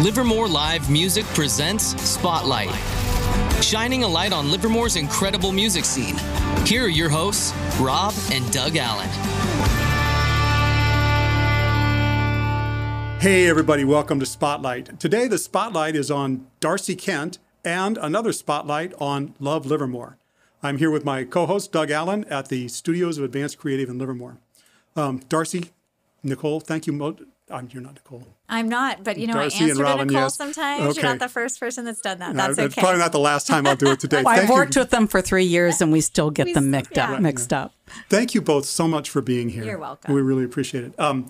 Livermore Live Music presents Spotlight, shining a light on Livermore's incredible music scene. Here are your hosts, Rob and Doug Allen. Hey, everybody, welcome to Spotlight. Today, the spotlight is on Darcy Kent and another spotlight on Love Livermore. I'm here with my co host, Doug Allen, at the Studios of Advanced Creative in Livermore. Um, Darcy, Nicole, thank you. I'm, you're not Nicole. I'm not, but you know, Darcy I and answer Robin, to Nicole yes. sometimes. Okay. You're not the first person that's done that. That's It's okay. probably not the last time I'll do it today. Well, I've Thank worked with them for three years, and we still get We them mixed yeah. up. Mixed up. thank you both so much for being here. You're welcome. We really appreciate it. Um,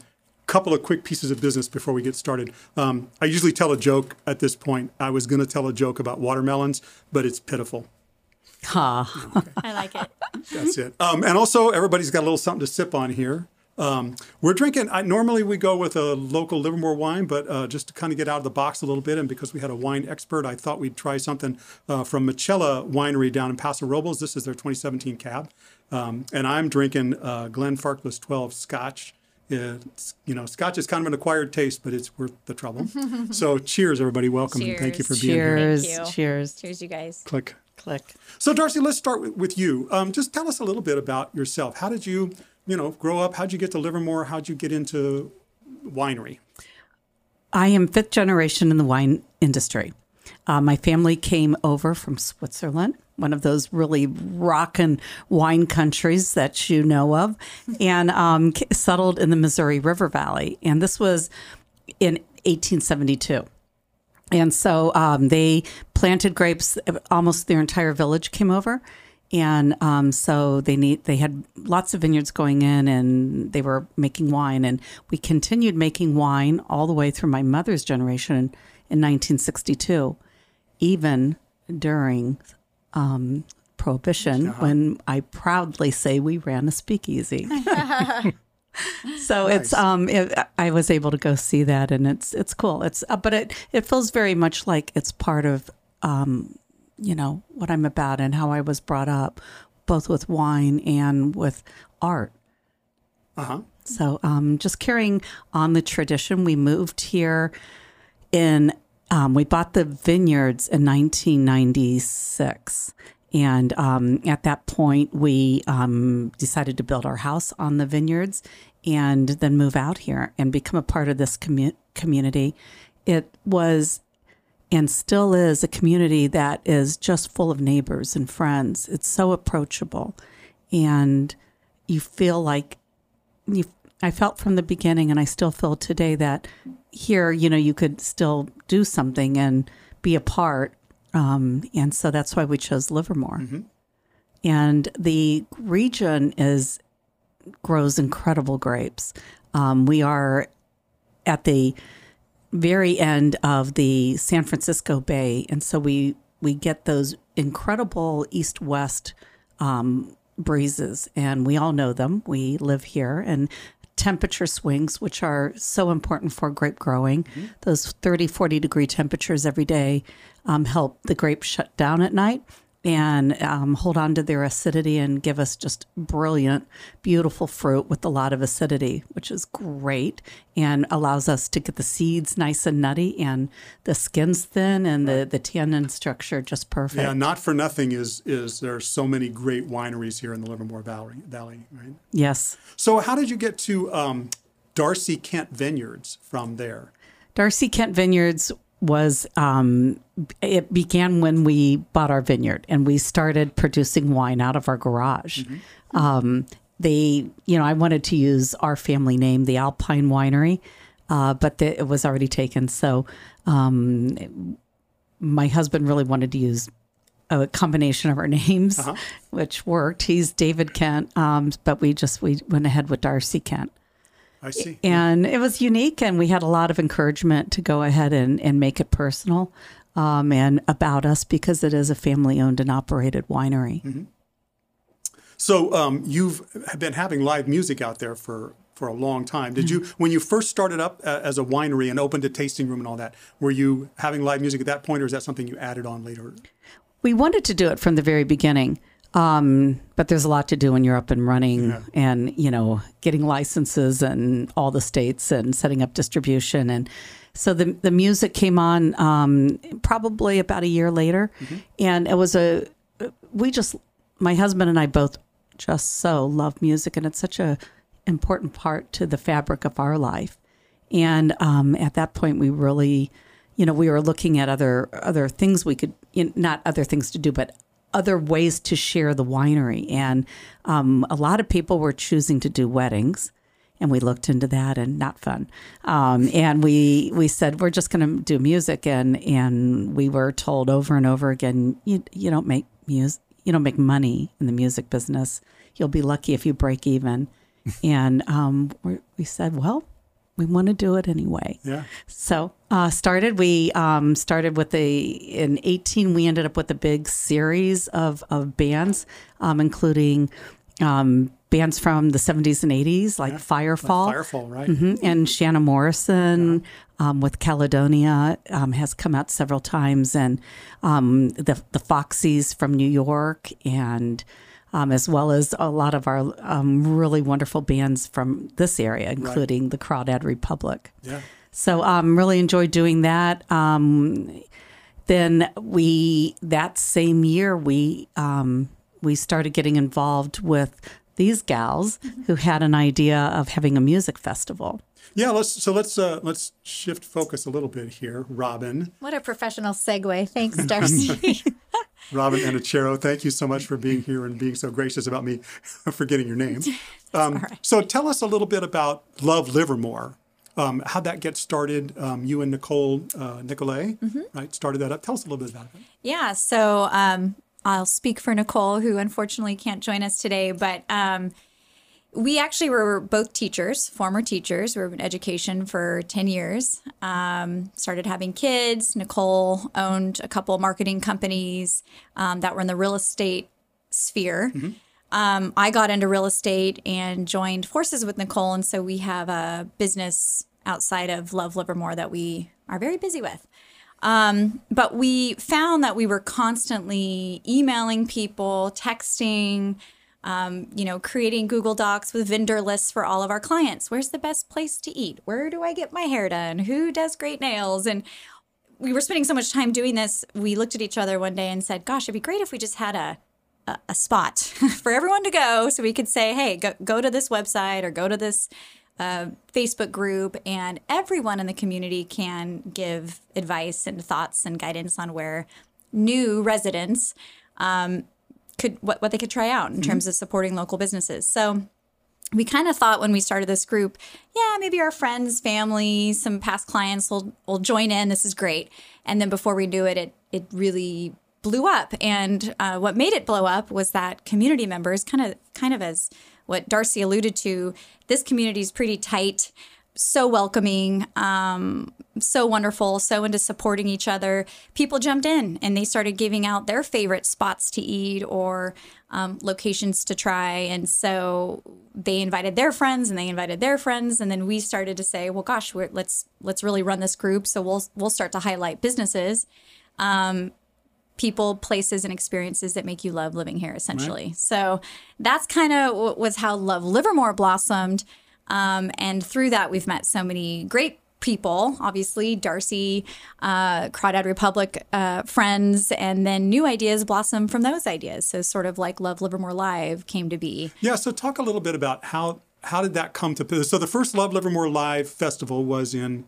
couple of quick pieces of business before we get started. Um, I usually tell a joke at this point. I was going to tell a joke about watermelons, but it's pitiful. Ha. I like it. That's it. Um, and also, everybody's got a little something to sip on here. Um, we're drinking. I, normally, we go with a local Livermore wine, but uh, just to kind of get out of the box a little bit, and because we had a wine expert, I thought we'd try something uh, from Mitchella Winery down in Paso Robles. This is their 2017 cab, um, and I'm drinking uh, Glenfarclas 12 Scotch. It's, you know, Scotch is kind of an acquired taste, but it's worth the trouble. so, cheers, everybody. Welcome, and thank you for Cheers. being here. Cheers. Cheers. Cheers, you guys. Click. Click. So, Darcy, let's start with, with you. Um, just tell us a little bit about yourself. How did you, you know, grow up? How'd you get to Livermore? How'd you get into winery? I am fifth generation in the wine industry. Uh, my family came over from Switzerland, one of those really rockin' wine countries that you know of, and um, settled in the Missouri River Valley. And this was in 1872. And so um, they planted grapes. Almost their entire village came over, and um, so they need they had lots of vineyards going in, and they were making wine. And we continued making wine all the way through my mother's generation in, in 1962, even during um, Prohibition, when I proudly say we ran a speakeasy. So it's um it, I was able to go see that and it's it's cool. It's uh, but it it feels very much like it's part of um you know what I'm about and how I was brought up both with wine and with art. Uh huh. So um just carrying on the tradition we moved here in um, we bought the vineyards in 1996 and um, at that point we um, decided to build our house on the vineyards and then move out here and become a part of this commu- community it was and still is a community that is just full of neighbors and friends it's so approachable and you feel like you I felt from the beginning and I still feel today that here, you know, you could still do something and be a part. Um, and so that's why we chose Livermore. And the region is grows incredible grapes. Um, we are at the very end of the San Francisco Bay, and so we we get those incredible east west um, breezes, and we all know them. We live here, and temperature swings, which are so important for grape growing. Those 30, 40 degree temperatures every day um, help the grapes shut down at night and um, hold on to their acidity and give us just brilliant, beautiful fruit with a lot of acidity, which is great and allows us to get the seeds nice and nutty and the skin's thin and the, the tannin structure just perfect. Yeah, not for nothing is is there are so many great wineries here in the Livermore Valley, Valley right? Yes. So, how did you get to um, Darcy Kent Vineyards from there? Darcy Kent Vineyards was um, it began when we bought our vineyard and we started producing wine out of our garage. Um, they, you know, I wanted to use our family name, the Alpine Winery, uh, but the, it was already taken. So um, my husband really wanted to use a combination of our names, which worked. He's David Kent, um, but we just we went ahead with Darcy Kent I see. and it was unique and we had a lot of encouragement to go ahead and, and make it personal um, and about us because it is a family owned and operated winery So, um, you've been having live music out there for for a long time. Did you, when you first started up uh, as a winery and opened a tasting room and all that, were you having live music at that point, or is that something you added on later? We wanted to do it from the very beginning. Um, but there's a lot to do when you're up and running and, you know, getting licenses and all the states and setting up distribution. And So the the music came on um, probably about a year later, and it was a we just my husband and I both just so love music, and it's such a important part to the fabric of our life. And um, at that point, we really, you know, we were looking at other other things we could, you know, not other things to do, but other ways to share the winery. And um, a lot of people were choosing to do weddings and we looked into that and not fun. Um, and we we said we're just going to do music, and and we were told over and over again, you you don't make music, you don't make money in the music business. You'll be lucky if you break even. and um, we we said, well, we want to do it anyway. Yeah. So uh, started we um, started with a in eighteen we ended up with a big series of of bands, um, including um, bands from the seventies and eighties like Firefall, Firefall, right? Mm-hmm. and Shana Morrison um, with Caledonia um, has come out several times, and um, the the Foxies from New York, and um, as well as a lot of our um, really wonderful bands from this area, including the Crawdad Republic. Yeah. So um, really enjoyed doing that. Um, then we that same year we um, we started getting involved with these gals who had an idea of having a music festival. Yeah, let's so let's uh, let's shift focus a little bit here. Robin, What a professional segue. Thanks, Darcy. Robin Anachero, thank you so much for being here and being so gracious about me forgetting your name. Um, So tell us a little bit about Love Livermore. Um, how'd that get started? Um, you and Nicole uh, Nicolay, right, started that up. Tell us a little bit about it. yeah, so um, I'll speak for Nicole, who unfortunately can't join us today, but um, we actually were both teachers, former teachers. We were in education for 10 years. Um, started having kids. Nicole owned a couple marketing companies um, that were in the real estate sphere. Um, I got into real estate and joined forces with Nicole. And so we have a business outside of Love Livermore that we are very busy with. Um, but we found that we were constantly emailing people, texting, um, you know, creating Google Docs with vendor lists for all of our clients. Where's the best place to eat? Where do I get my hair done? Who does great nails? And we were spending so much time doing this. We looked at each other one day and said, "Gosh, it'd be great if we just had a a, a spot for everyone to go, so we could say, hey, go go to this website or go to this." uh, Facebook group, and everyone in the community can give advice and thoughts and guidance on where new residents um, could what, what they could try out in terms of supporting local businesses. So we kind of thought when we started this group, yeah, maybe our friends, family, some past clients will will join in. This is great. And then before we knew it, it it really blew up. And uh, what made it blow up was that community members, kind of kind of as what Darcy alluded to, this community is pretty tight, so welcoming, um, so wonderful, so into supporting each other. People jumped in and they started giving out their favorite spots to eat or um, locations to try. And so they invited their friends and they invited their friends. And then we started to say, well, gosh, we're, let's let's really run this group. So we'll we'll start to highlight businesses. Um, people, places, and experiences that make you love living here, essentially. So that's kind of was how Love Livermore blossomed. Um, and through that, we've met so many great people, obviously, Darcy, uh, Crawdad Republic uh, friends, and then new ideas blossom from those ideas. So, sort of like Love Livermore Live came to be. Yeah, so talk a little bit about how how did that come to so the first Love Livermore Live festival was in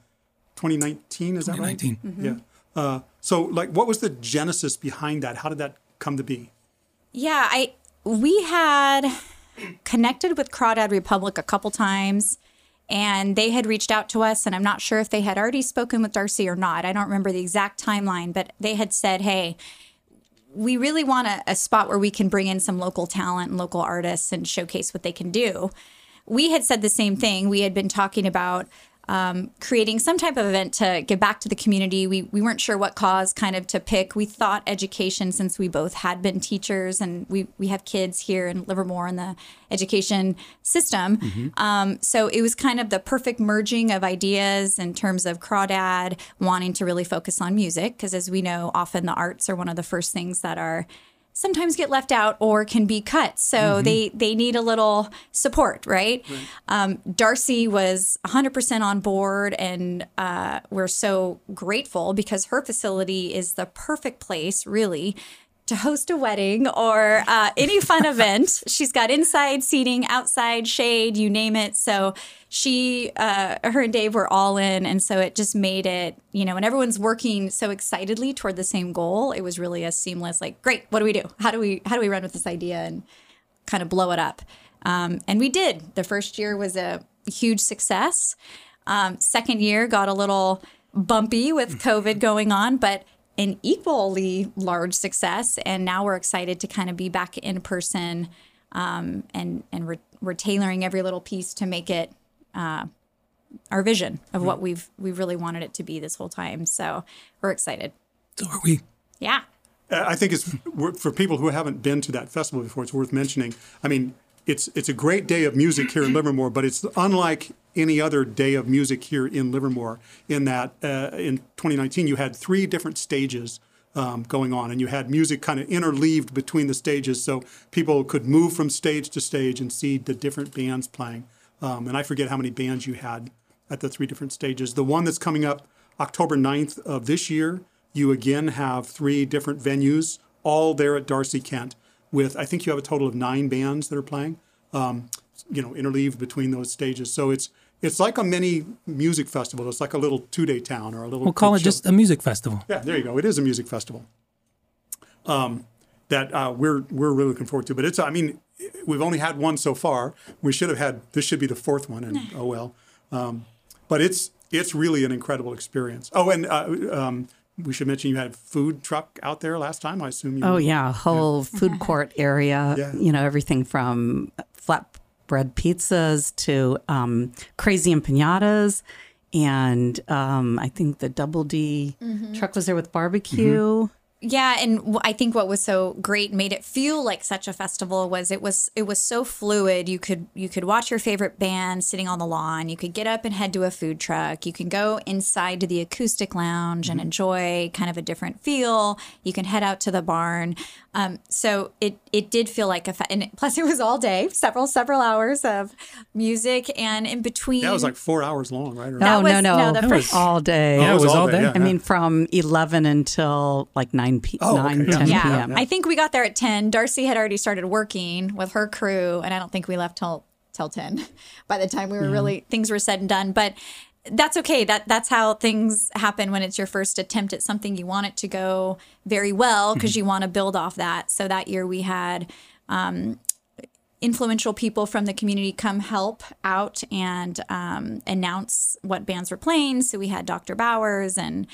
2019, is that right? 2019. Yeah. Uh, so like what was the genesis behind that? How did that come to be? Yeah, I we had connected with Crawdad Republic a couple times and they had reached out to us and I'm not sure if they had already spoken with Darcy or not. I don't remember the exact timeline, but they had said, "Hey, we really want a, a spot where we can bring in some local talent and local artists and showcase what they can do." We had said the same thing. We had been talking about um, creating some type of event to give back to the community. We, we weren't sure what cause kind of to pick. We thought education, since we both had been teachers and we, we have kids here in Livermore in the education system. Um, so it was kind of the perfect merging of ideas in terms of Crawdad wanting to really focus on music, because as we know, often the arts are one of the first things that are sometimes get left out or can be cut. So they they need a little support, right? Um, Darcy was 100% on board, and uh, we're so grateful because her facility is the perfect place, really. To host a wedding or uh, any fun event, she's got inside seating, outside shade, you name it. So she, uh, her and Dave were all in, and so it just made it, you know, and everyone's working so excitedly toward the same goal. It was really a seamless, like, great, what do we do? How do we, how do we run with this idea and kind of blow it up? Um, and we did. The first year was a huge success. Um, second year got a little bumpy with COVID going on, but an equally large success. And now we're excited to kind of be back in person, um, and and we're we're tailoring every little piece to make it uh, our vision of what we've we really wanted it to be this whole time. So we're excited. So are we. Yeah. I think it's for people who haven't been to that festival before. It's worth mentioning. I mean, it's it's a great day of music here in Livermore, but it's unlike any other day of music here in Livermore. In that, uh, in 2019, you had three different stages um, going on, and you had music kind of interleaved between the stages, so people could move from stage to stage and see the different bands playing. Um, and I forget how many bands you had at the three different stages. The one that's coming up October 9th of this year, you again have three different venues, all there at Darcy Kent, with I think you have a total of nine bands that are playing, um, you know, interleaved between those stages. So it's it's like a mini music festival. It's like a little two day town or a little. We'll call it show. just a music festival. Yeah, there you go. It is a music festival. Um, that uh, we're we're really looking forward to. But it's I mean, we've only had one so far. We should have had this should be the fourth one, and oh well. Um, but it's it's really an incredible experience. Oh, and uh, um, we should mention you had food truck out there last time. I assume you. Oh yeah, whole food court area. Yeah. You know everything from flatbread pizzas to um, crazy empanadas, and um, I think the Double D truck was there with barbecue. Yeah, and I think what was so great made it feel like such a festival was it was it was so fluid. You could you could watch your favorite band sitting on the lawn. You could get up and head to a food truck. You can go inside to the acoustic lounge and enjoy kind of a different feel. You can head out to the barn. Um, so it it did feel like a fe- and it- plus it was all day, several several hours of music, and in between. That was like four hours long, right? Or- That Oh was- no, no, no, the that was all day. Yeah, it was all day. yeah, I mean, from eleven until like nine p. Oh, nine okay. 10 yeah. p.m. I think we got there at 10. Darcy had already started working with her crew, and I don't think we left till till 10 by the time we were really things were said and done. But that's okay. That that's how things happen when it's your first attempt at something. You want it to go very well because you want to build off that. So that year we had um, influential people from the community come help out and um, announce what bands were playing. So we had Dr. Bowers and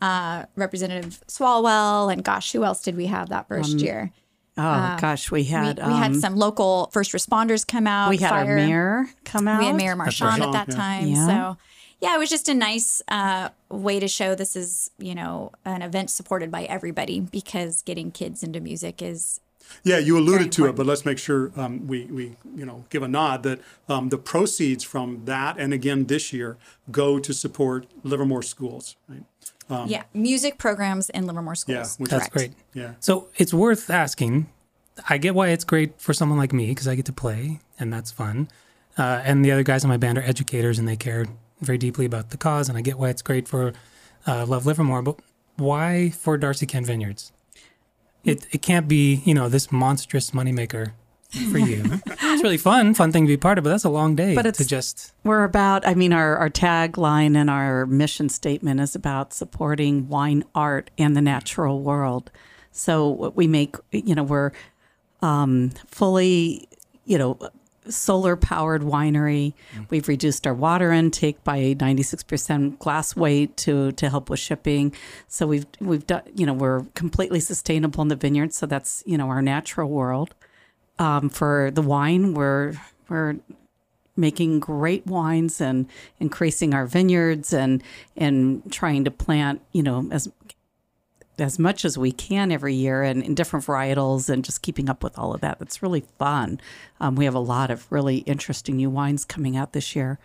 uh, Representative Swalwell, and gosh, who else did we have that first year? oh gosh, we We, had we had um, some local first responders come out. we had fire. our mayor come out. We had Mayor Marchand right. at that Yeah. time. Yeah. So, yeah, it was just a nice uh, way to show this is, you know, an event supported by everybody because getting kids into music is Yeah, you alluded to it, but let's make sure um, we, we you know give a nod that um, the proceeds from that and again this year go to support Livermore schools. Right? yeah, music programs in Livermore schools. Um, Yeah, which That's Correct. great. Yeah. So it's worth asking. I get why it's great for someone like me because I get to play and that's fun. Uh, and the other guys in my band are educators and they care very deeply about the cause. And I get why it's great for uh, Love Livermore. But why for Darcy Kent Vineyards? It, it can't be, you know, this monstrous moneymaker for you. it's really fun, fun thing to be part of, but that's a long day But to it's- just. We're about, I mean, our, our tagline and our mission statement is about supporting wine art and the natural world. So what we make, you know, we're um, fully, you know, solar powered winery. We've reduced our water intake by 96% glass weight to to help with shipping. So we've we've done, you know, we're completely sustainable in the vineyard. So that's, you know, our natural world. Um, for the wine, we're we're making great wines and increasing our vineyards and and trying to plant you know as as much as we can every year and in different varietals and just keeping up with all of that. That's really fun. Um, we have a lot of really interesting new wines coming out this year.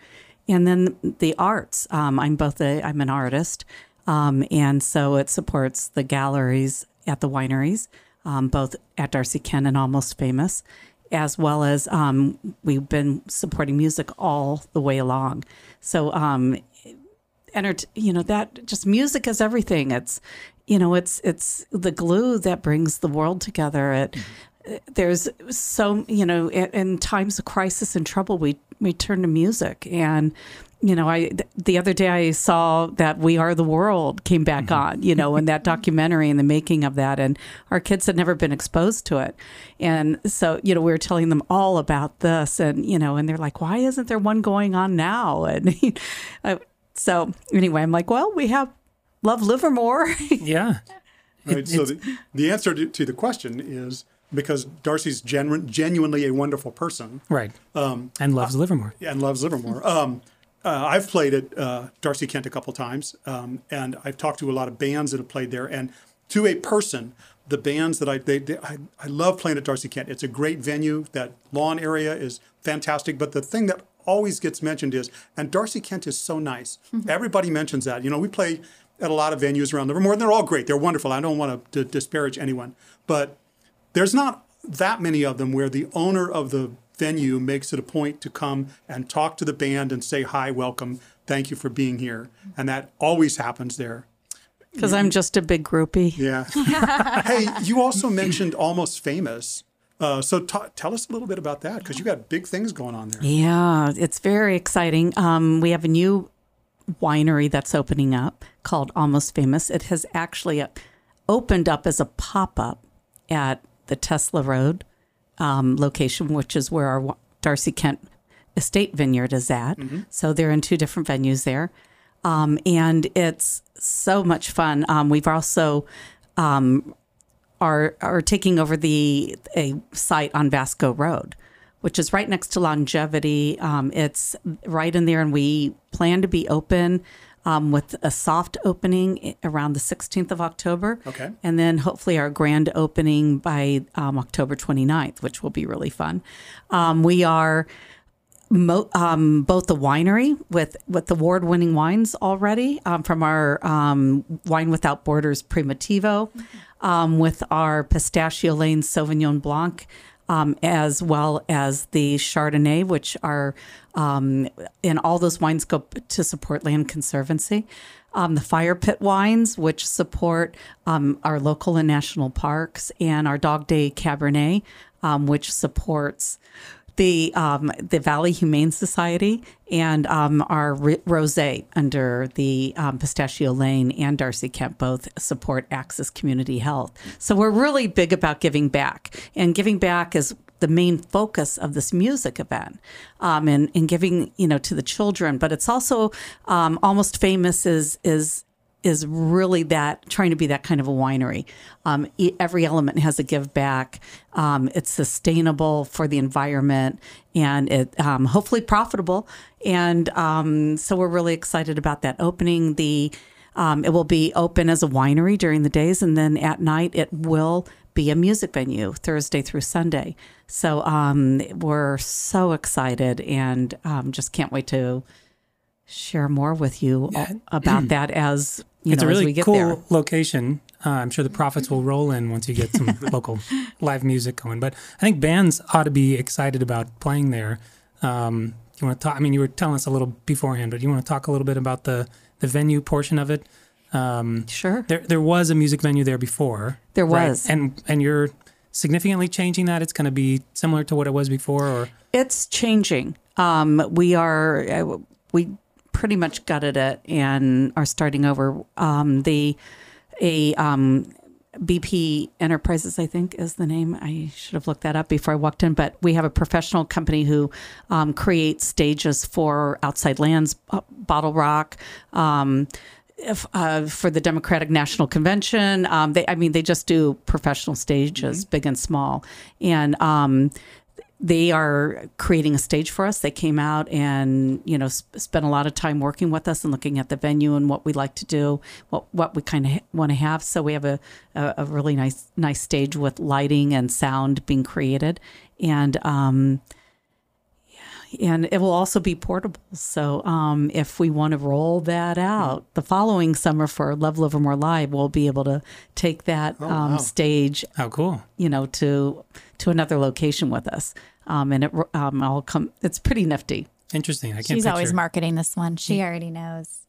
And then the arts. Um, i'm both a i'm an artist um, and so it supports the galleries at the wineries um, both at Darcy Kent and Almost Famous, as well as um, we've been supporting music all the way along. So, entert- you know, that just music is everything. It's, you know, it's it's the glue that brings the world together. It there's so you know in, in times of crisis and trouble we we turn to music. And you know i the other day i saw that we are the world came back on you know and that documentary and the making of that. And our kids had never been exposed to it. And so you know we were telling them all about this and you know and they're like why isn't there one going on now? And uh, so anyway i'm like well we have love livermore Yeah. Right. so the, the answer to, to the question is because Darcy's genu- genuinely a wonderful person Right. Um, and loves Livermore. and loves Livermore. Um, uh, I've played at uh, Darcy Kent a couple times, um, and I've talked to a lot of bands that have played there. And to a person, the bands that I they, they, I, I love playing at Darcy Kent. It's a great venue. That lawn area is fantastic. But the thing that always gets mentioned is, and Darcy Kent is so nice. Mm-hmm. Everybody mentions that. You know, we play at a lot of venues around Livermore, and they're all great. They're wonderful. I don't want to disparage anyone, but there's not that many of them where the owner of the venue makes it a point to come and talk to the band and say hi, welcome, thank you for being here, mm-hmm. and that always happens there. because i'm just a big groupie Yeah. hey, you also mentioned Almost Famous. Uh, so t- tell us a little bit about that because you got big things going on there. Yeah, it's very exciting. Um, we have a new winery that's opening up called Almost Famous. It has actually uh, opened up as a pop up at the Tesla Road um, location, which is where our Darcy Kent Estate Vineyard is at. So they're in two different venues there. Um, and it's so much fun. Um, we've also um, are are taking over the a site on Vasco Road, which is right next to Longevity. Um, it's right in there, and we plan to be open um, with a soft opening around the 16th of October. Okay. And then hopefully our grand opening by um, October 29th, which will be really fun. Um, we are mo- um, both the winery with with award-winning wines already um, from our um, Wine Without Borders Primitivo, um, with our Pistachio Lane Sauvignon Blanc, um, as well as the Chardonnay, which are um, and all those wines go to support land conservancy. Um, the fire pit wines, which support um, our local and national parks, and our Dog Day Cabernet, um, which supports the um, the Valley Humane Society and um, our rosé under the um, Pistachio Lane and Darcy Kent both support Axis Community Health. So we're really big about giving back, and giving back is the main focus of this music event, um, and and giving you know to the children. But it's also um, almost famous is is is really that trying to be that kind of a winery. Um, every element has a give back. Um, it's sustainable for the environment and it um, hopefully profitable. And um, so we're really excited about that opening. The um, it will be open as a winery during the days, and then at night it will be a music venue Thursday through Sunday. So um, we're so excited and um, just can't wait to share more with you about that as it's know a really cool there. location. Uh, I'm sure the profits will roll in once you get some local live music going. But I think bands ought to be excited about playing there. Um, you want to talk? I mean, you were telling us a little beforehand, but you want to talk a little bit about the the venue portion of it. Um, Sure. there there was a music venue there before. There right? was. and and you're significantly changing that. It's going to be similar to what it was before, or It's changing. Um, we are uh, we pretty much gutted it and are starting over. Um, the a um, BP Enterprises, I think, is the name. I should have looked that up before I walked in. But we have a professional company who um, creates stages for Outside Lands, uh, Bottle Rock. Um, if, uh, for the Democratic National Convention, um, they, I mean, they just do professional stages, big and small, and um, they are creating a stage for us. They came out and you know sp- spent a lot of time working with us and looking at the venue and what we like to do, what what we kind of ha- want to have. So we have a, a a really nice nice stage with lighting and sound being created, and um, and it will also be portable. So um, if we want to roll that out the following summer for Love Livermore Live, we'll be able to take that um, wow. stage, How cool. you know, to to another location with us. Um, and it um, all come. It's pretty nifty. Interesting. I can't She's picture. always marketing this one. She already knows.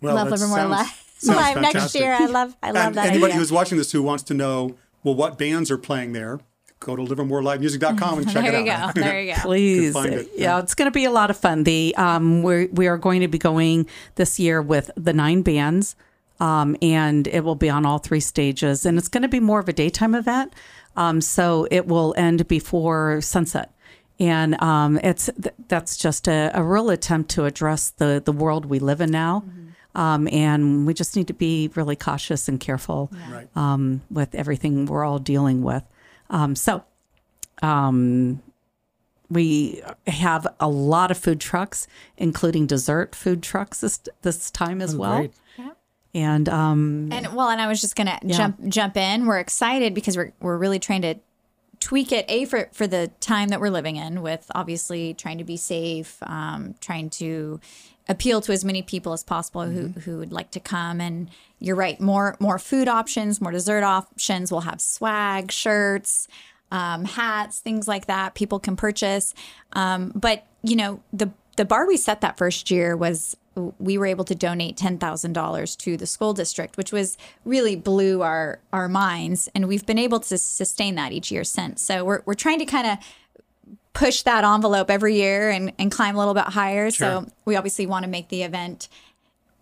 Well, love that Livermore sounds- Live, sounds live next year. I love. I love and that anybody idea. who's watching this who wants to know, well, what bands are playing there, go to livermorelivemusic.com and check it out. there you go. There you go. Please, find it, yeah, it's going to be a lot of fun. The um, we we are going to be going this year with the nine bands, um, and it will be on all three stages, and it's going to be more of a daytime event. Um, so it will end before sunset, and um, it's th- that's just a, a real attempt to address the the world we live in now. Um, and we just need to be really cautious and careful Right. um, with everything we're all dealing with. Um, so, um, we have a lot of food trucks, including dessert food trucks this this time as Oh, well. great. And um, And well, and I was just gonna jump jump in. We're excited because we're we're really trying to tweak it a for for the time that we're living in, with obviously trying to be safe, um, trying to appeal to as many people as possible who who would like to come. And you're right, more more food options, more dessert options. We'll have swag, shirts. Um, hats, things like that, people can purchase. Um, but you know, the the bar we set that first year was we were able to donate ten thousand dollars to the school district, which was really blew our our minds, and we've been able to sustain that each year since. So we're we're trying to kind of push that envelope every year and, and climb a little bit higher. Sure. So we obviously want to make the event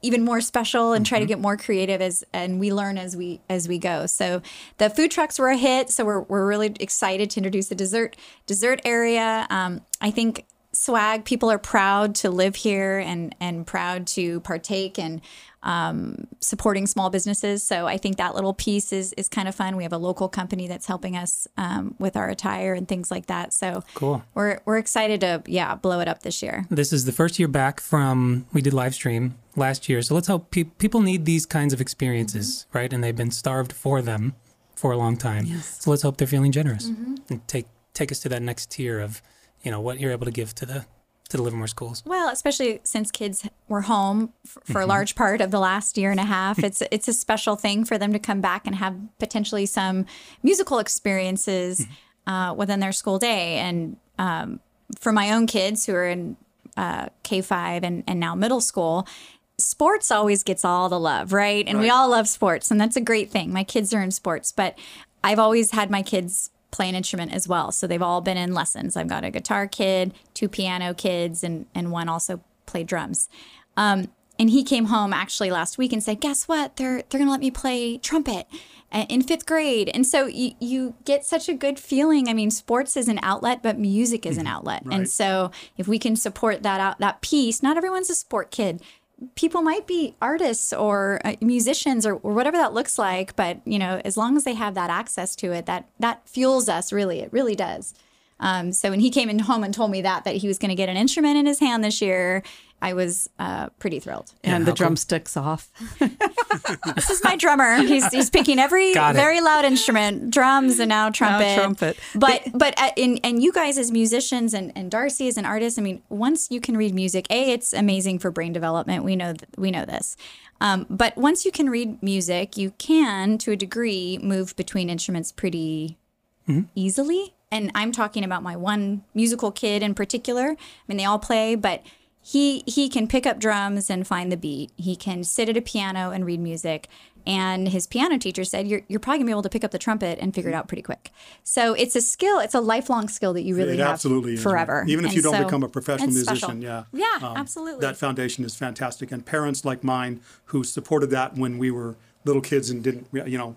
even more special and try to get more creative as and we learn as we as we go. So the food trucks were a hit. So we're we're really excited to introduce the dessert dessert area. Um, I think swag people are proud to live here and and proud to partake and um, supporting small businesses. So I think that little piece is is kind of fun. We have a local company that's helping us um, with our attire and things like that. So Cool. we're we're excited to yeah blow it up this year. This is the first year back from we did live stream last year. So let's hope pe- people need these kinds of experiences, right? And they've been starved for them for a long time. Yes. So let's hope they're feeling generous and take take us to that next tier of, you know, what you're able to give to the to the Livermore schools. Well, especially since kids were home f- for a large part of the last year and a half, it's it's a special thing for them to come back and have potentially some musical experiences uh, within their school day. And um, for my own kids who are in uh, K five and and now middle school. Sports always gets all the love, right? And we all love sports, and that's a great thing. My kids are in sports, but I've always had my kids play an instrument as well. So they've all been in lessons. I've got a guitar kid, two piano kids, and and one also played drums. Um, and he came home actually last week and said, "Guess what? They're they're gonna let me play trumpet uh, in fifth grade." And so you you get such a good feeling. I mean, sports is an outlet, but music is an outlet. And so if we can support that out that piece, not everyone's a sport kid people might be artists or uh, musicians or, or whatever that looks like but you know as long as they have that access to it that that fuels us really it really does um, so when he came in home and told me that that he was going to get an instrument in his hand this year i was uh, pretty thrilled. And how the cool. drumsticks off. this is my drummer. He's, he's picking every very loud instrument drums and now trumpet Now trumpet. but but uh, in, and you guys as musicians and, and darcy as an artist i mean once you can read music a it's amazing for brain development. We know th- we know this. Um, but once you can read music you can to a degree move between instruments pretty easily and i'm talking about my one musical kid in particular. I mean they all play but he he can pick up drums and find the beat. He can sit at a piano and read music. And his piano teacher said you're, you're probably going to be able to pick up the trumpet and figure it out pretty quick. So it's a skill it's a lifelong skill that you really it have absolutely is. forever. Even if And you don't so become a professional musician, yeah. Um, yeah absolutely. That foundation is fantastic. And parents like mine who supported that when we were little kids and didn't, you know,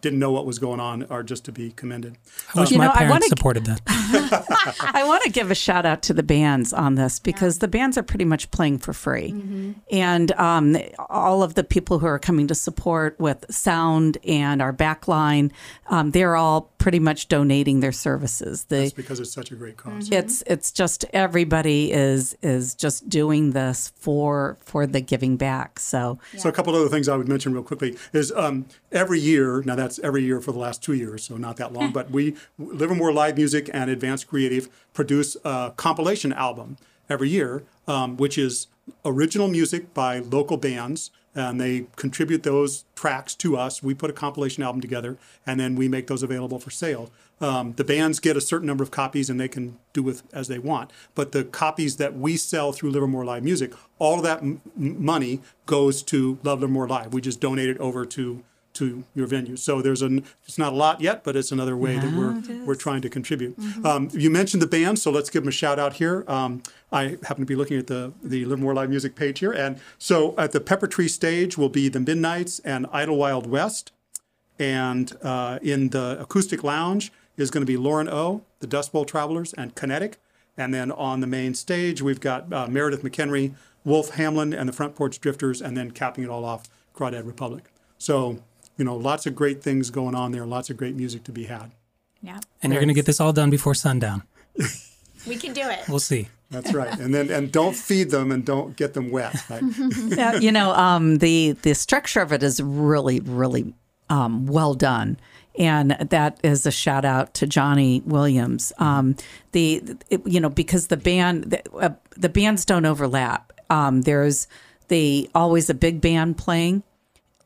didn't know what was going on are just to be commended. I wish You my know, I parents wanna- supported that. I want to give a shout out to the bands on this because the bands are pretty much playing for free. And um, all of the people who are coming to support with sound and our backline, um, they're all pretty much donating their services. The, That's because it's such a great cause. it's it's just everybody is is just doing this for for the giving back. So So a couple other things I would mention real quickly is um, every year. Now that's every year for the last two years, so not that long. but we Livermore Live Music and Advanced Creative produce a compilation album, every year, um, which is original music by local bands. And they contribute those tracks to us. We put a compilation album together, and then we make those available for sale. Um, the bands get a certain number of copies, and they can do with as they want. But the copies that we sell through Livermore Live Music, all of that m- m- money goes to Love Livermore Live. We just donate it over to to your venue. So there's an it's not a lot yet, but it's another way that we're we're trying to contribute. Um, you mentioned the band, so let's give them a shout out here. Um, I happen to be looking at the the Livermore Live Music page here, and so at the Pepper Tree stage will be the Midnights and Idlewild West, and uh, in the acoustic lounge is going to be Lauren O, the Dust Bowl Travelers, and Kinetic. And then on the main stage, we've got uh, Meredith McHenry, Wolf Hamlin, and the Front Porch Drifters, and then capping it all off, Crawdad Republic. So, you know, lots of great things going on there, lots of great music to be had. Yeah. And you're going to get this all done before sundown. We can do it. We'll see. That's right. And then and don't feed them and don't get them wet. Right? Yeah, you know, um, the the structure of it is really, really um, well done, and that is a shout out to Johnny Williams. Um, the it, you know because the band the, uh, the bands don't overlap. Um, there's the always a big band playing,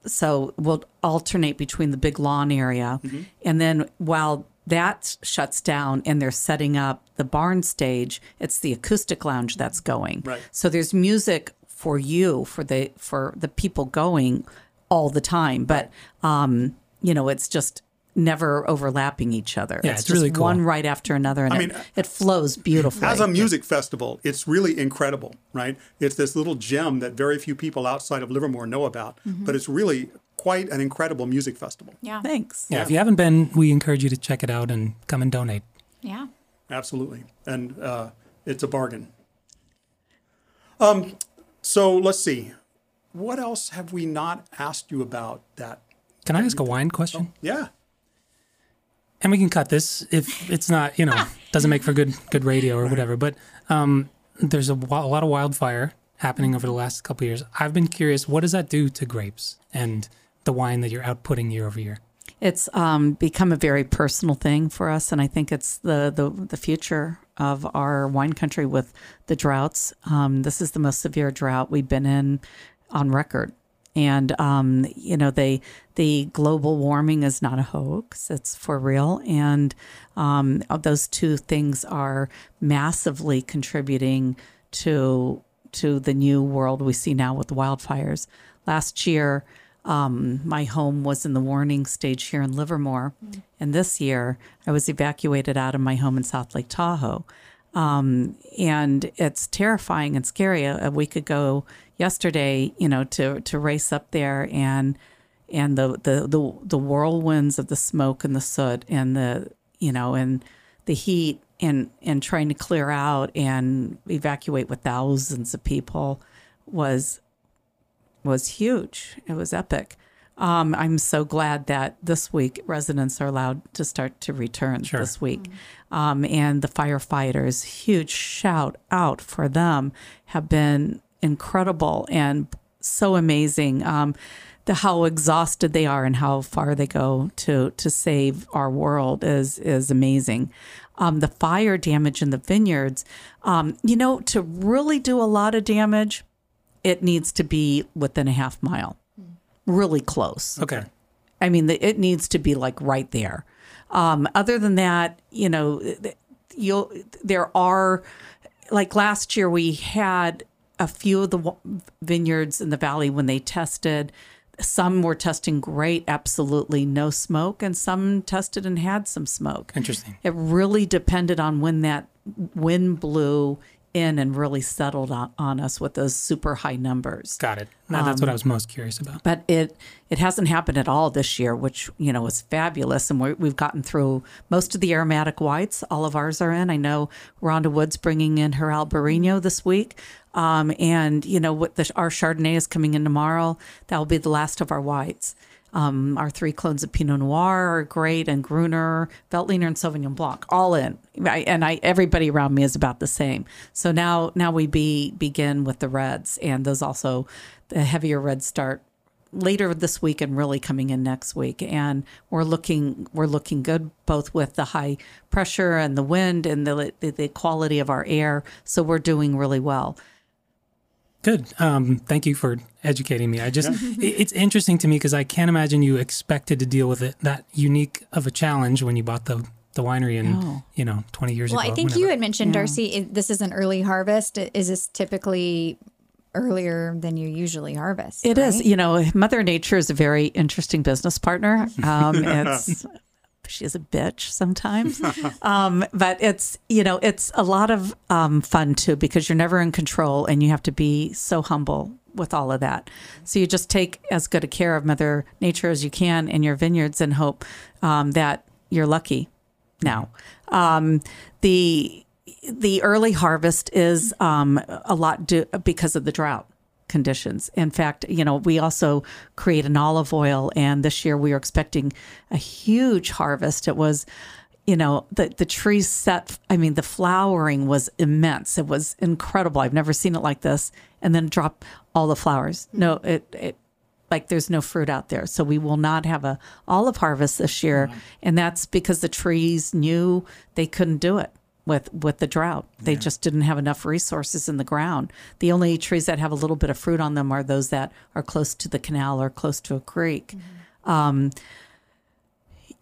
so we'll alternate between the big lawn area, and then while that shuts down and they're setting up the barn stage, it's the acoustic lounge that's going. Right. So there's music for you for the for the people going all the time, but um, you know, it's just never overlapping each other. Yeah, it's, it's just really cool. one right after another, and I it, mean, it flows beautifully. As a music festival, it's really incredible, right? It's this little gem that very few people outside of Livermore know about, but it's really quite an incredible music festival. Yeah. Thanks. Yeah, if you haven't been, we encourage you to check it out and come and donate. Yeah. Absolutely. And uh, it's a bargain. Um, so let's see. What else have we not asked you about that? Can I ask a wine question? Yeah. And we can cut this if it's not you know doesn't make for good good radio or whatever. But um, there's a, a lot of wildfire happening over the last couple of years. I've been curious what does that do to grapes and the wine that you're outputting year over year? It's um, become a very personal thing for us, and I think it's the the, the future of our wine country with the droughts. Um, this is the most severe drought we've been in on record, and um, you know they the global warming is not a hoax; it's for real, and um, those two things are massively contributing to to the new world we see now with wildfires. Last year. Um, my home was in the warning stage here in Livermore. And this year, I was evacuated out of my home in South Lake Tahoe. Um, and it's terrifying and scary. A, week ago, yesterday, you know, to, to race up there and and the, the the the whirlwinds of the smoke and the soot and the you know and the heat and and trying to clear out and evacuate with thousands of people was was huge. It was epic. Um, I'm so glad that this week residents are allowed to start to return Sure. this week. Um, and the firefighters, huge shout out for them, have been incredible and so amazing. Um, the how exhausted they are and how far they go to to save our world is is amazing. Um, the fire damage in the vineyards, um, you know, to really do a lot of damage, it needs to be within a half mile, really close. okay I mean, the, it needs to be like right there. Um, other than that, you know, you'll there are like last year we had a few of the vineyards in the valley when they tested. Some were testing great, absolutely no smoke, and some tested and had some smoke. interesting It really depended on when that wind blew in and really settled on, on us with those super high numbers got it Now, that's what i was most curious about but it it hasn't happened at all this year, which you know is fabulous. And we're, we've gotten through most of the aromatic whites. All of ours are in. I know Rhonda Wood's bringing in her Albarino this week, um, and you know what the, our Chardonnay is coming in tomorrow. That will be the last of our whites. Um, our three clones of Pinot Noir are great, and Gruner, Veltliner, and Sauvignon Blanc, all in. I, and I, everybody around me is about the same. So now, now we be begin with the reds, and those also, the heavier reds start later this week and really coming in next week. And we're looking we're looking good both with the high pressure and the wind and the the, the quality of our air. So we're doing really well. Good. Um, thank you for educating me. I just, it- it's interesting to me because I can't imagine you expected to deal with it that unique of a challenge when you bought the, the winery in, No. you know, 20 years Well, ago. Well, I think whenever. you had mentioned, Darcy, this is an early harvest. Is this typically earlier than you usually harvest? It is, right? you know, Mother Nature is a very interesting business partner. Um, it's she's a bitch sometimes, um, but it's you know it's a lot of um, fun too because you're never in control and you have to be so humble with all of that. So you just take as good a care of Mother Nature as you can in your vineyards and hope um, that you're lucky. Now, um, the the early harvest is um, a lot do, because of the drought conditions. In fact, you know, we also create an olive oil, and this year we are expecting a huge harvest. It was, you know, the the trees set. I mean, the flowering was immense. It was incredible. I've never seen it like this. And then drop all the flowers. Mm-hmm. No, it it like there's no fruit out there. So we will not have a olive harvest this year, and that's because the trees knew they couldn't do it with with the drought. They just didn't have enough resources in the ground. The only trees that have a little bit of fruit on them are those that are close to the canal or close to a creek. Um,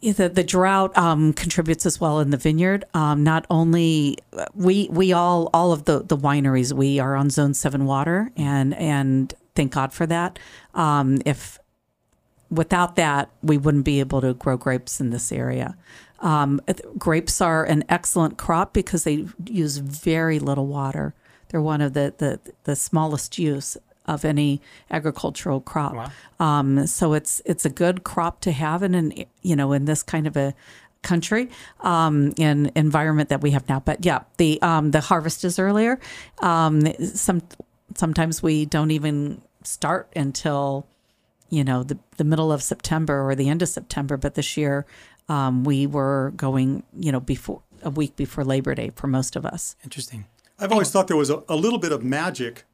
the, the drought um, contributes as well in the vineyard. Um, not only we we all all of the the wineries we are on Zone Seven water and and thank God for that. Um, if without that, we wouldn't be able to grow grapes in this area. Um, grapes are an excellent crop because they use very little water. They're one of the the, the smallest use of any agricultural crop. Um, so it's it's a good crop to have in an you know in this kind of a country um, and environment that we have now. But yeah, the um, the harvest is earlier. Um, some sometimes we don't even start until you know the the middle of September or the end of September. But this year um, we were going you know before a week before Labor Day for most of us. Interesting. I've always thought there was a, a little bit of magic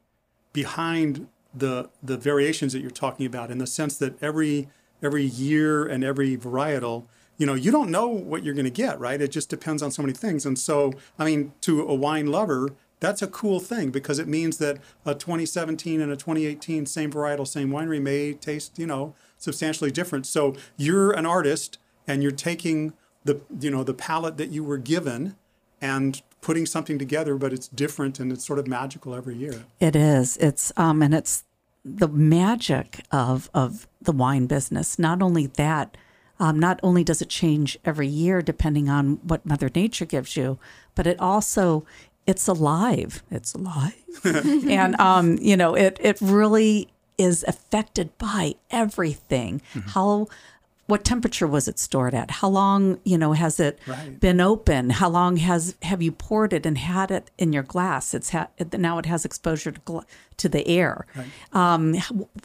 behind the the variations that you're talking about, in the sense that every every year and every varietal, you know, you don't know what you're going to get, right? It just depends on so many things. And so, I mean, to a wine lover, that's a cool thing because it means that a 2017 and a 2018 same varietal, same winery may taste, you know, substantially different. So you're an artist and you're taking the you know the palette that you were given and putting something together, but it's different and it's sort of magical every year. It is. It's um, and it's the magic of of the wine business. Not only that, um, not only does it change every year depending on what Mother Nature gives you, but it also it's alive. It's alive, and um, you know it it really is affected by everything. How what temperature was it stored at? How long, you know, has it Right. been open? How long has have you poured it and had it in your glass? It's ha- now it has exposure to gla- to the air. Um,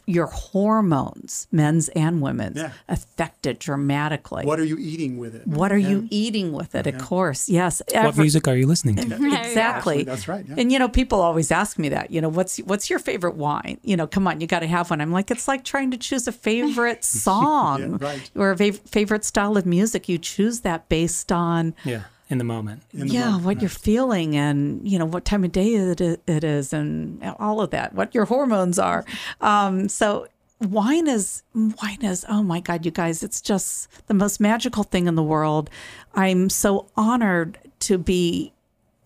your hormones, men's and women's, Yeah. affected dramatically. What are you eating with it? What are you eating with it? Of course, yes. What music are you listening to? exactly That's right, yeah. and you know people always ask me that you know what's what's your favorite wine you know come on you got to have one i'm like it's like trying to choose a favorite song Yeah, right. Or a favorite style of music you choose that based on Yeah, in the moment. In the yeah moment, what you're feeling and you know what time of day it, it is and all of that what your hormones are um, so wine is wine is oh my god you guys it's just the most magical thing in the world i'm so honored to be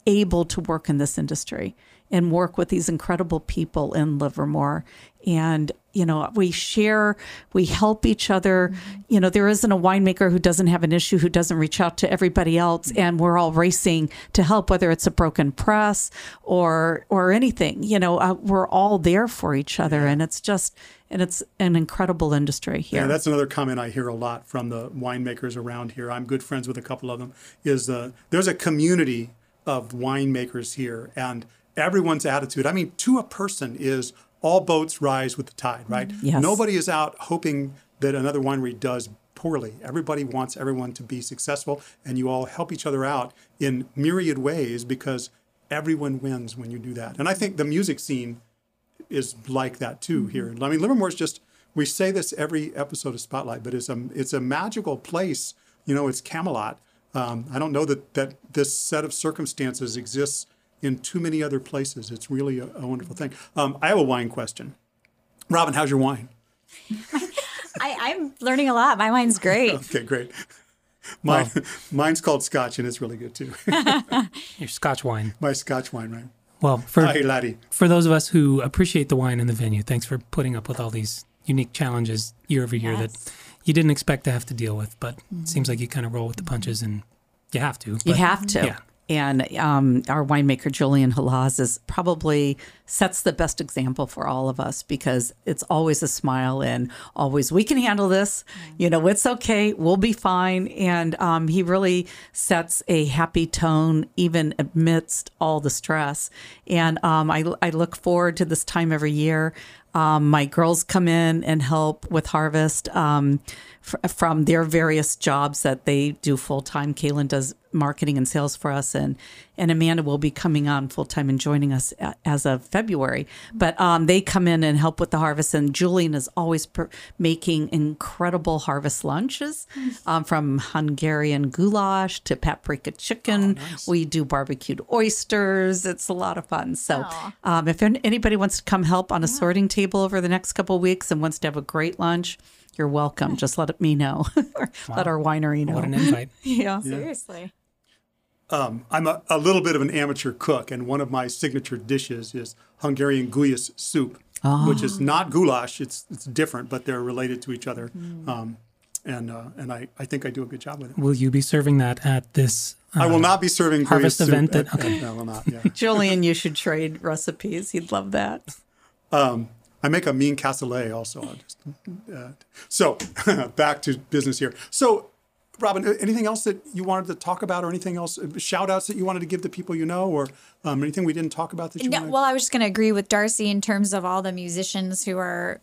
able to work in this industry and work with these incredible people in Livermore. And, you know, we share, we help each other. You know, there isn't a winemaker who doesn't have an issue, who doesn't reach out to everybody else. And we're all racing to help, whether it's a broken press or, or anything, you know, uh, we're all there for each other. And it's just, and it's an incredible industry here. Yeah, that's another comment I hear a lot from the winemakers around here. I'm good friends with a couple of them. Is uh, there's a community of winemakers here, and everyone's attitude. I mean, to a person, is all boats rise with the tide, right? Yes. Nobody is out hoping that another winery does poorly. Everybody wants everyone to be successful, and you all help each other out in myriad ways because everyone wins when you do that. And I think the music scene is like that too here. I mean, Livermore's just we say this every episode of Spotlight, but it's a it's a magical place. You know, it's Camelot. Um, I don't know that that this set of circumstances exists in too many other places. It's really a, a wonderful thing. Um, I have a wine question. Robin, how's your wine? I, I'm learning a lot. My wine's great. Okay, great. Mine, mine's called Scotch, and it's really good too. Your Scotch wine. My Scotch wine, right? Well, for Hi, laddie. for those of us who appreciate the wine in the venue, thanks for putting up with all these unique challenges year over year that you didn't expect to have to deal with, but it seems like you kind of roll with the punches and you have to. You have to. Yeah. And um, our winemaker, Julian Halaz, is probably sets the best example for all of us because it's always a smile and always, we can handle this. You know, it's okay. We'll be fine. And um, he really sets a happy tone even amidst all the stress. And um, I, I look forward to this time every year. Um, my girls come in and help with harvest um, f- from their various jobs that they do full time. Kaylin does marketing and sales for us, and and Amanda will be coming on full time and joining us a- as of February. But um, they come in and help with the harvest, and Julian is always per- making incredible harvest lunches, um, from Hungarian goulash to paprika chicken. We do barbecued oysters. It's a lot of fun. So um, if anybody wants to come help on a sorting table over the next couple of weeks and wants to have a great lunch. You're welcome. Just let me know. or Let our winery know. What an invite. yeah. Seriously. I'm a, a little bit of an amateur cook, and one of my signature dishes is Hungarian gulyas soup, which is not goulash. It's it's different, but they're related to each other. Um, and uh, and I, I think I do a good job with it. Will you be serving that at this? I will uh, not be serving harvest soup event at- that- okay. at- I will not. Yeah. Julian, you should trade recipes. He'd love that. I make a mean cassoulet also. I'll just, uh, so back to business here. So, Robin, anything else that you wanted to talk about, or anything else, uh, shout outs that you wanted to give the people you know, or um, anything we didn't talk about that you No, wanted? well, I was just going to agree with Darcy in terms of all the musicians who are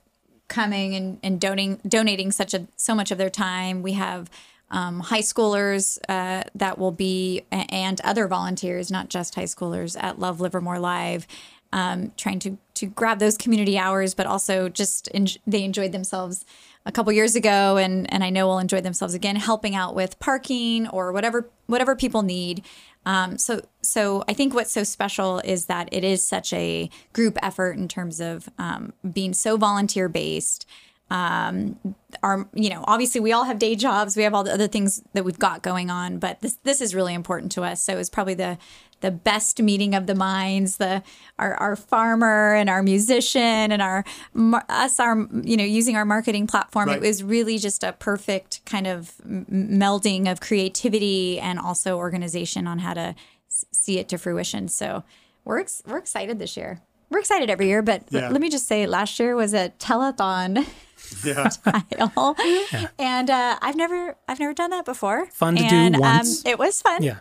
coming and, and donating donating such a so much of their time. We have um, high schoolers uh, that will be and other volunteers, not just high schoolers, at Love Livermore Live, um, trying to to grab those community hours, but also just en- they enjoyed themselves a couple years ago, and and I know will enjoy themselves again, helping out with parking or whatever whatever people need. Um, so, so I think what's so special is that it is such a group effort in terms of um, being so volunteer based. Um, our, you know, obviously we all have day jobs. We have all the other things that we've got going on, but this this is really important to us. So it's probably the the best meeting of the minds. The our our farmer and our musician and our us our you know using our marketing platform. Right. It was really just a perfect kind of melding of creativity and also organization on how to see it to fruition. So we're ex- we're excited this year. We're excited every year, but Yeah. let me just say, last year was a telethon yeah. title, and uh, I've never I've never done that before. Fun to do once. Um, it was fun. Yeah.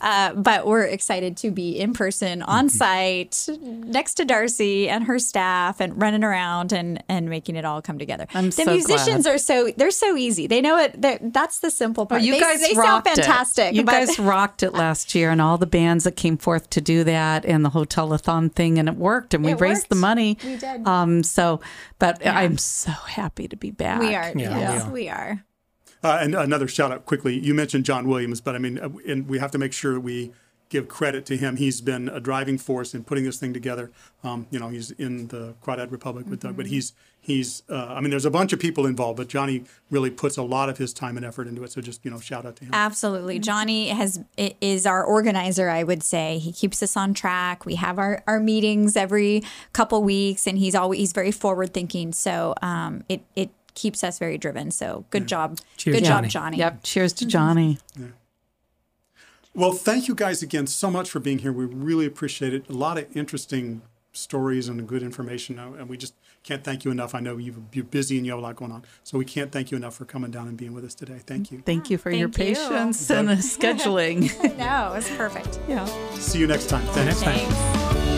Uh, but we're excited to be in person, on Mm-hmm. site, next to Darcy and her staff, and running around and and making it all come together. I'm the so musicians glad. are so they're so easy. They know it. That's the simple part. you they, guys they sound rocked it. fantastic. You but- guys rocked it last year, and all the bands that came forth to do that, and the hotelathon thing, and it worked, and we It raised the money. We did. Um, so, but I'm so happy to be back. we are. Yeah, yes, we are. we are. Uh, and another shout out quickly. You mentioned John Williams, but I mean, uh, and we have to make sure we give credit to him. He's been a driving force in putting this thing together. Um, you know, he's in the Crawdad Republic with Doug, but he's he's. Uh, I mean, there's a bunch of people involved, but Johnny really puts a lot of his time and effort into it. So just you know, shout out to him. Absolutely. Johnny has is our organizer, I would say. He keeps us on track. We have our, our meetings every couple weeks and he's always he's very forward thinking. So um it it keeps us very driven. So good job. Cheers, good Johnny. job, Johnny. Yep. Cheers to Johnny. Well, thank you guys again so much for being here. We really appreciate it. A lot of interesting stories and good information, uh, and we just can't thank you enough. I know you've, you're busy and you have a lot going on, so we can't thank you enough for coming down and being with us today. Thank you. Thank you for your you. patience and the scheduling. No, it was perfect. yeah. See you next time. Thanks. Next time. Thanks.